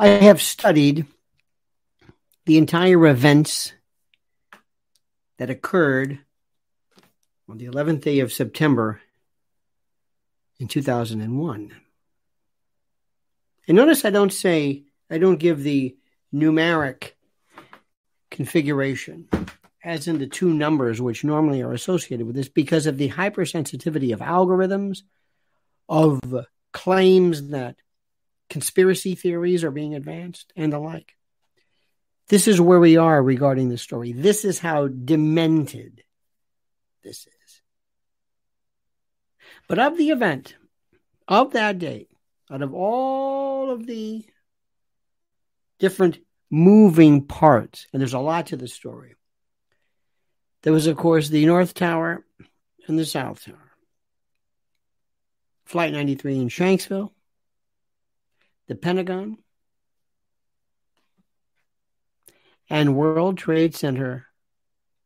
I have studied the entire events that occurred on the 11th day of September in 2001. And notice I don't say, I don't give the numeric configuration, as in the two numbers which normally are associated with this, because of the hypersensitivity of algorithms, of claims that conspiracy theories are being advanced, and the like. This is where we are regarding the story. This is how demented this is. But of the event, of that date, out of all of the different moving parts, and there's a lot to the story, there was, of course, the North Tower and the South Tower. Flight 93 in Shanksville, the Pentagon, and World Trade Center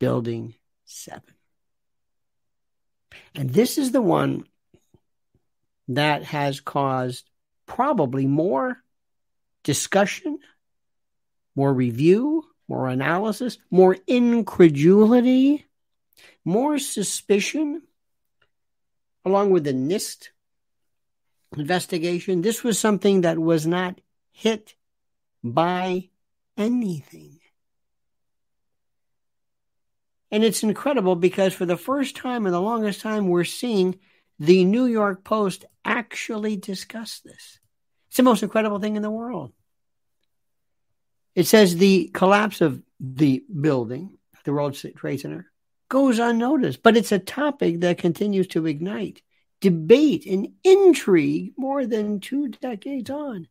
Building 7. And this is the one that has caused probably more discussion, more review, more analysis, more incredulity, more suspicion, along with the NIST investigation. This was something that was not hit by anything. And it's incredible because for the first time in the longest time, we're seeing the New York Post actually discuss this. It's the most incredible thing in the world. It says the collapse of the building, the World Trade Center, goes unnoticed, but it's a topic that continues to ignite debate and intrigue more than two decades on.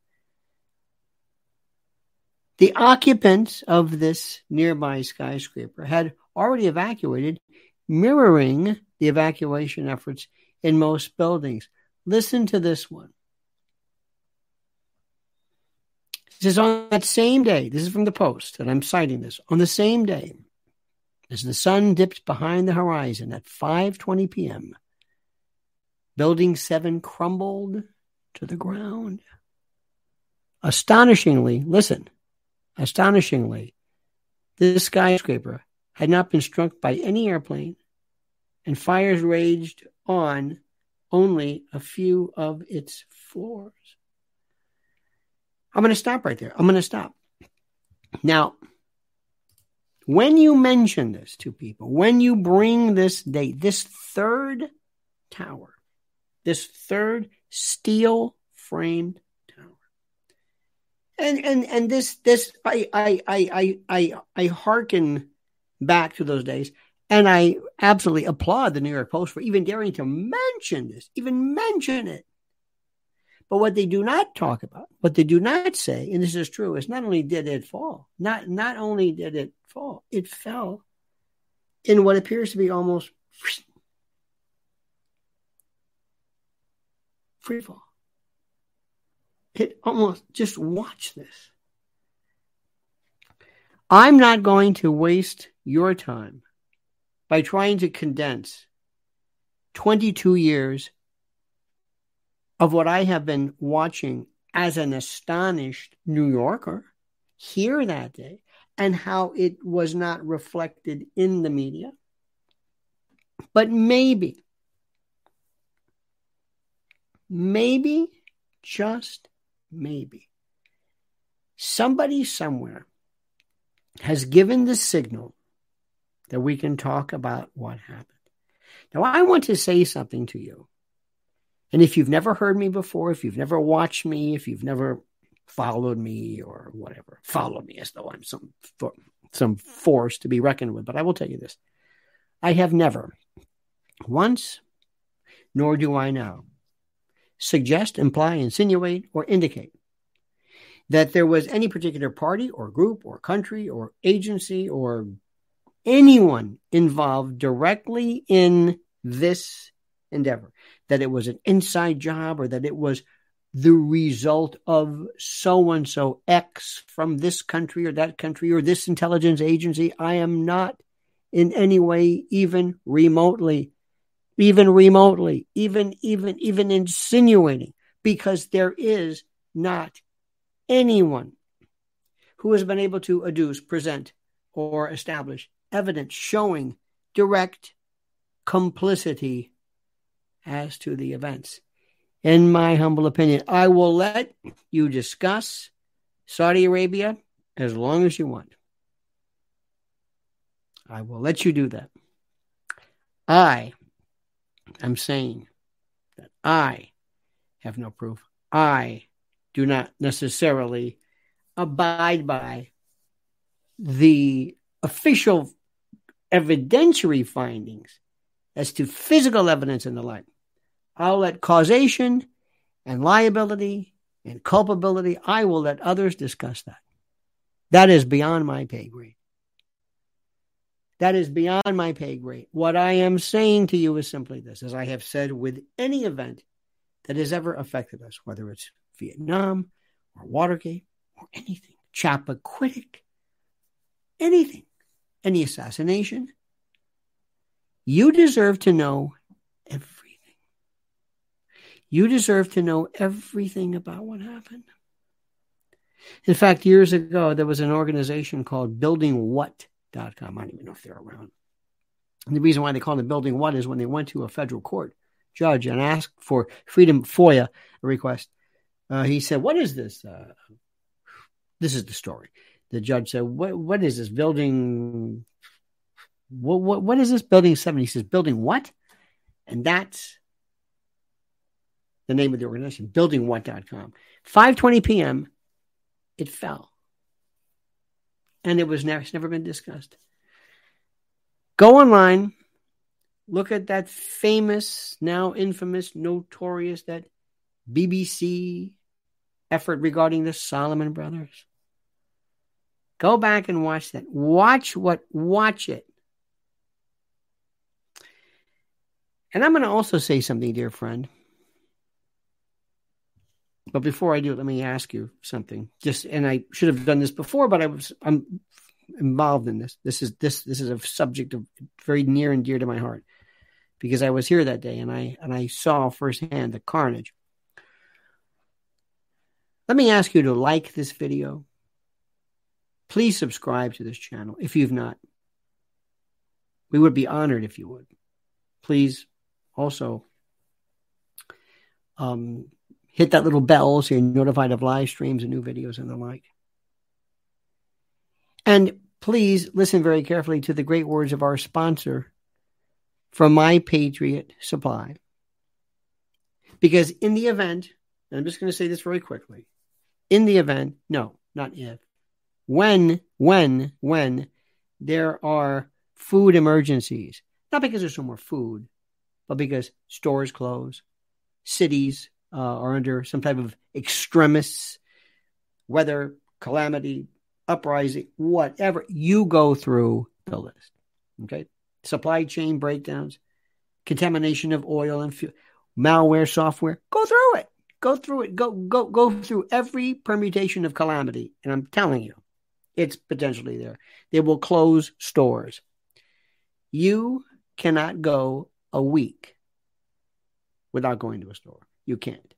The occupants of this nearby skyscraper had already evacuated, mirroring the evacuation efforts in most buildings. Listen to this one. This is on that same day. This is from the Post, and I'm citing this. On the same day, as the sun dipped behind the horizon at 5:20 p.m., Building 7 crumbled to the ground. Astonishingly, listen, astonishingly, this skyscraper had not been struck by any airplane, and fires raged on only a few of its floors. I'm going to stop right there. I'm going to stop. Now, when you mention this to people, when you bring this date, this third tower, this third steel framed tower, and and and this this I I I I I, hearken back to those days. And I absolutely applaud the New York Post for even daring to mention this, even mention it. But what they do not talk about, what they do not say, and this is true, is not only did it fall, not not only did it fall, it fell in what appears to be almost free fall. It almost just watch this. I'm not going to waste your time by trying to condense 22 years of what I have been watching as an astonished New Yorker here that day and how it was not reflected in the media. But maybe, maybe, just maybe, somebody somewhere has given the signal that we can talk about what happened. Now, I want to say something to you. And if you've never heard me before, if you've never watched me, if you've never followed me or whatever, follow me as though I'm some some force to be reckoned with. But I will tell you this: I have never, once, nor do I now, suggest, imply, insinuate, or indicate that there was any particular party or group or country or agency or anyone involved directly in this endeavor, that it was an inside job or that it was the result of so and so X from this country or that country or this intelligence agency. I am not in any way even remotely, even remotely, even, even, even insinuating because there is not anyone who has been able to adduce, present, or establish evidence showing direct complicity as to the events. In my humble opinion, I will let you discuss Saudi Arabia as long as you want. I will let you do that. I am saying that I have no proof. I do not necessarily abide by the official evidentiary findings as to physical evidence and the like. I'll let causation and liability and culpability, I will let others discuss that. That is beyond my pay grade. That is beyond my pay grade. What I am saying to you is simply this as I have said with any event that has ever affected us, whether it's Vietnam or Watergate or anything, Chappaquiddick, anything, any assassination, you deserve to know everything. You deserve to know everything about what happened. In fact, years ago, there was an organization called BuildingWhat.com. I don't even know if they're around. And the reason why they called it Building What is when they went to a federal court judge and asked for freedom FOIA request. Uh, he said, "What is this?" Uh, this is the story. The judge said, "What? What is this building? What? What, what is this building seven? He says, "Building what?" And that's the name of the organization, building buildingwhat.com. 5:20 p.m. It fell. And it was never, never been discussed. Go online, look at that famous, now infamous, notorious, that BBC effort regarding the Salomon brothers. Go back and watch that. Watch what, watch it. And I'm going to also say something, dear friend. But before I do, let me ask you something. Just and I should have done this before, but I was I'm involved in this. This is this this is a subject of very near and dear to my heart because I was here that day and I and I saw firsthand the carnage. Let me ask you to like this video. Please subscribe to this channel if you've not. We would be honored if you would. Please also um, hit that little bell so you're notified of live streams and new videos and the like. And please listen very carefully to the great words of our sponsor from My Patriot Supply. Because in the event, and I'm just going to say this very quickly in the event, no, not if, when, when, when there are food emergencies, not because there's no more food, but because stores close, cities uh, are under some type of extremist weather calamity, uprising, whatever, you go through the list. Okay. Supply chain breakdowns, contamination of oil and fuel, malware software, go through it. Go through it. Go, go, go through every permutation of calamity. And I'm telling you, it's potentially there. They will close stores. You cannot go a week without going to a store. You can't.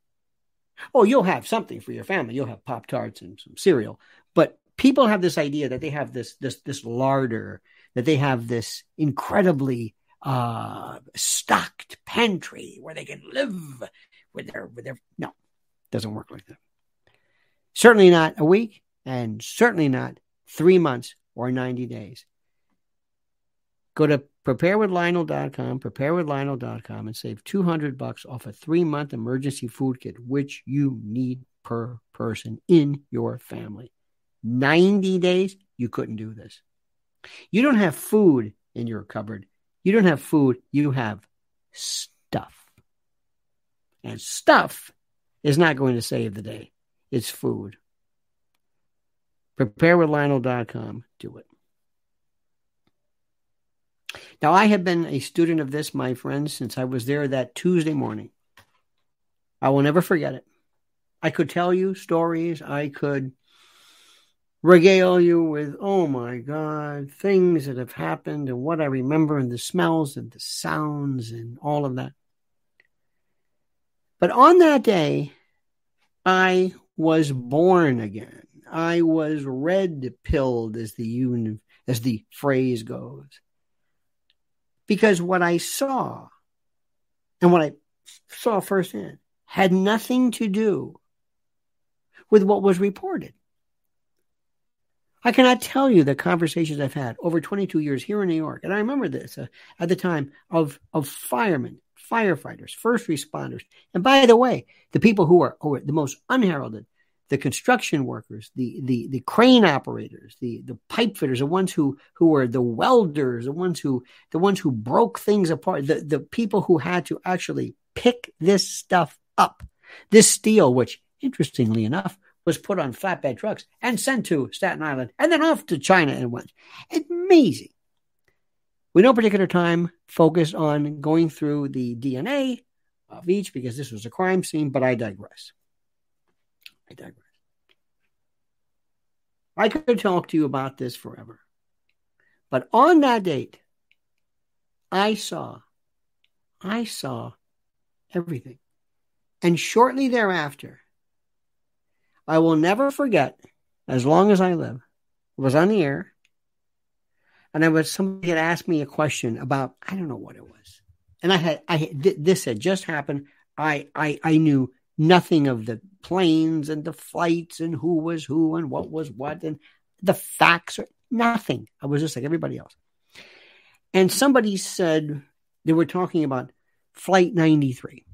Oh, you'll have something for your family. You'll have Pop Tarts and some cereal. But people have this idea that they have this this this larder, that they have this incredibly uh, stocked pantry where they can live with their with their no, doesn't work like that. Certainly not a week, and certainly not three months or ninety days. Go to preparewithlionel.com, preparewithlionel.com, and save 200 bucks off a three month emergency food kit, which you need per person in your family. 90 days, you couldn't do this. You don't have food in your cupboard. You don't have food, you have stuff. And stuff is not going to save the day, it's food. Preparewithlionel.com. Do it. Now, I have been a student of this, my friends, since I was there that Tuesday morning. I will never forget it. I could tell you stories. I could regale you with, oh my God, things that have happened and what I remember and the smells and the sounds and all of that. But on that day, I was born again. I was red pilled, as the as the phrase goes, because what I saw and what I saw firsthand had nothing to do with what was reported. I cannot tell you the conversations I've had over 22 years here in New York, and I remember this uh, at the time of of firemen, firefighters, first responders, and by the way, the people who are, who are the most unheralded, the construction workers, the the the crane operators, the the pipe fitters, the ones who who were the welders, the ones who the ones who broke things apart, the the people who had to actually pick this stuff up, this steel, which interestingly enough was put on flatbed trucks and sent to Staten Island and then off to China and went. Amazing. We no particular time focused on going through the DNA of each because this was a crime scene, but I digress. I digress. I could talk to you about this forever. But on that date, I saw, I saw everything. And shortly thereafter, I will never forget, as long as I live, was on the air, and I was somebody had asked me a question about I don't know what it was, and I had I had, this had just happened. I I I knew nothing of the planes and the flights and who was who and what was what and the facts or nothing. I was just like everybody else. And somebody said they were talking about Flight 93,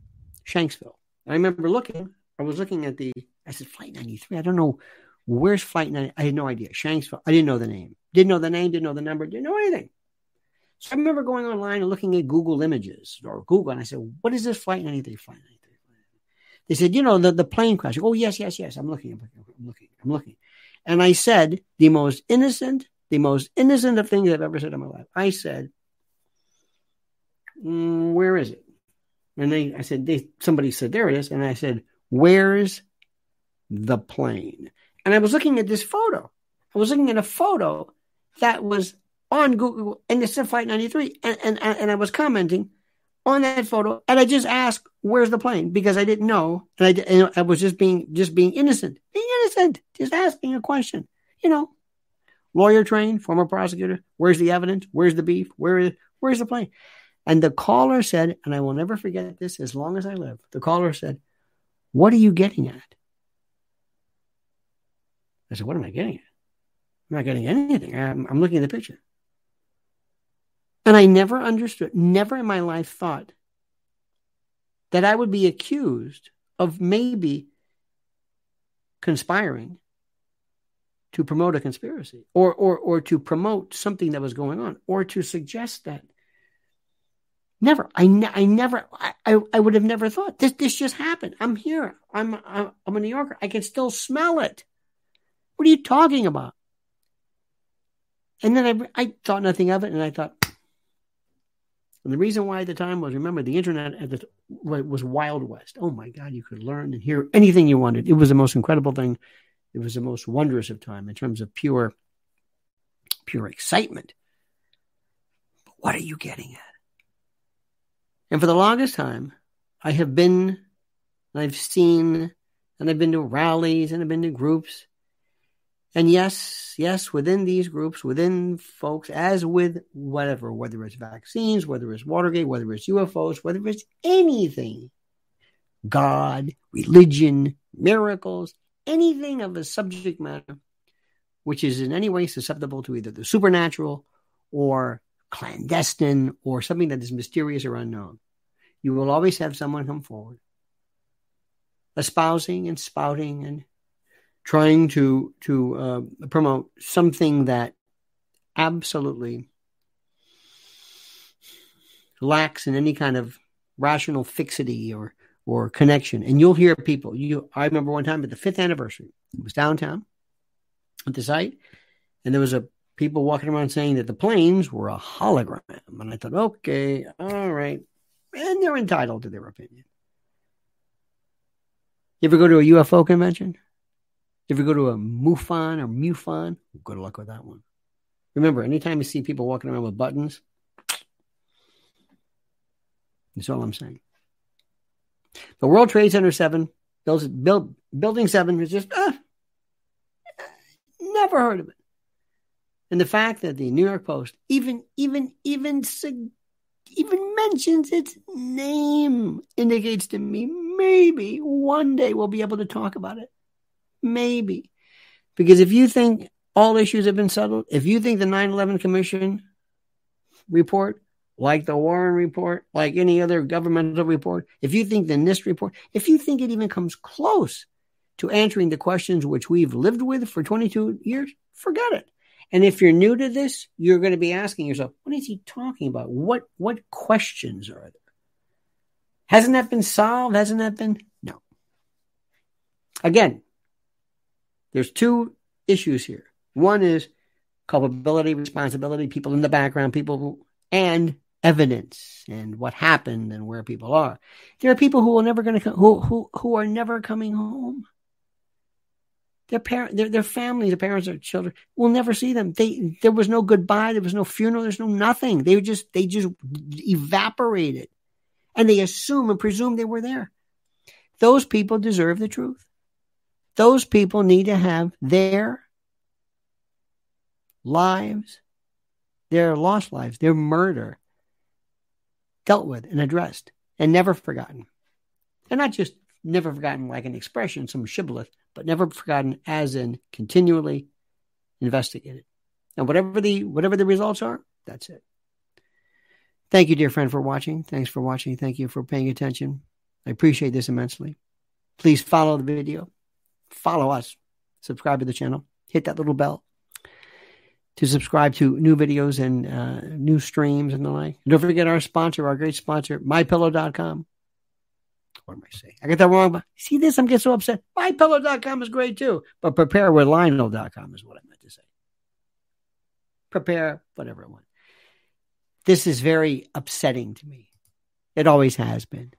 Shanksville. I remember looking, I was looking at the I said, Flight 93. I don't know. Where's Flight 90? I had no idea. Shanksville. I didn't know the name. Didn't know the name, didn't know the number, didn't know anything. So I remember going online and looking at Google Images or Google, and I said, What is this Flight 93? Flight 93. They said, You know, the, the plane crash. Oh, yes, yes, yes. I'm looking. I'm looking. I'm looking. I'm looking. And I said, The most innocent, the most innocent of things I've ever said in my life. I said, mm, Where is it? And they, I said, they, somebody said, There it is. And I said, Where's the plane. And I was looking at this photo. I was looking at a photo that was on Google said Flight 93. And, and, and I was commenting on that photo. And I just asked, where's the plane? Because I didn't know. And I, and I was just being, just being innocent, being innocent, just asking a question, you know, lawyer trained, former prosecutor. Where's the evidence? Where's the beef? Where is, where's the plane? And the caller said, and I will never forget this as long as I live. The caller said, what are you getting at? I said, What am I getting at? I'm not getting anything. I'm, I'm looking at the picture. And I never understood, never in my life thought that I would be accused of maybe conspiring to promote a conspiracy or, or, or to promote something that was going on or to suggest that. Never. I, ne- I never, I, I would have never thought this, this just happened. I'm here. I'm, I'm, I'm a New Yorker. I can still smell it. What are you talking about? And then I, I thought nothing of it, and I thought, and the reason why at the time was remember the internet at the was Wild West. Oh my God, you could learn and hear anything you wanted. It was the most incredible thing. It was the most wondrous of time in terms of pure, pure excitement. But what are you getting at? And for the longest time, I have been, I've seen, and I've been to rallies and I've been to groups and yes, yes, within these groups, within folks, as with whatever, whether it's vaccines, whether it's Watergate, whether it's UFOs, whether it's anything, God, religion, miracles, anything of a subject matter which is in any way susceptible to either the supernatural or clandestine or something that is mysterious or unknown. You will always have someone come forward espousing and spouting and trying to to uh, promote something that absolutely lacks in any kind of rational fixity or or connection. And you'll hear people. You, I remember one time at the fifth anniversary, it was downtown at the site, and there was a people walking around saying that the planes were a hologram. And I thought, okay, all right, and they're entitled to their opinion. You ever go to a UFO convention? If you go to a MUFON or MUFON, good luck with that one. Remember, anytime you see people walking around with buttons, that's all I'm saying. The World Trade Center 7, Build, build, building seven was just, uh, never heard of it. And the fact that the New York Post even, even, even, even mentions its name indicates to me maybe one day we'll be able to talk about it. Maybe. Because if you think all issues have been settled, if you think the 9 11 Commission report, like the Warren report, like any other governmental report, if you think the NIST report, if you think it even comes close to answering the questions which we've lived with for 22 years, forget it. And if you're new to this, you're going to be asking yourself, what is he talking about? What what questions are there? Hasn't that been solved? Hasn't that been? No. Again, there's two issues here. One is culpability, responsibility, people in the background, people who, and evidence and what happened and where people are. There are people who are never going to who who who are never coming home. Their parent, their their family, the parents, their children will never see them. They there was no goodbye, there was no funeral, there's no nothing. They just they just evaporated, and they assume and presume they were there. Those people deserve the truth. Those people need to have their lives, their lost lives, their murder dealt with and addressed and never forgotten. And not just never forgotten like an expression, some shibboleth, but never forgotten as in continually investigated. And whatever the whatever the results are, that's it. Thank you, dear friend, for watching. Thanks for watching. Thank you for paying attention. I appreciate this immensely. Please follow the video, follow us, subscribe to the channel, hit that little bell to subscribe to new videos and uh, new streams and the like. don't forget our sponsor, our great sponsor, mypillow.com. What am I saying? I got that wrong. See this? I'm getting so upset. MyPillow.com is great too, but prepare with Lionel.com is what I meant to say. Prepare, whatever I want. This is very upsetting to me. It always has been.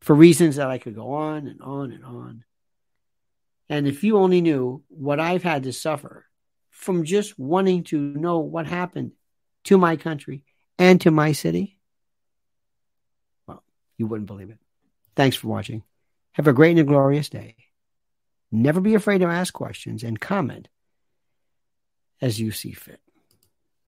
For reasons that I could go on and on and on. And if you only knew what I've had to suffer from just wanting to know what happened to my country and to my city, well, you wouldn't believe it. Thanks for watching. Have a great and a glorious day. Never be afraid to ask questions and comment as you see fit.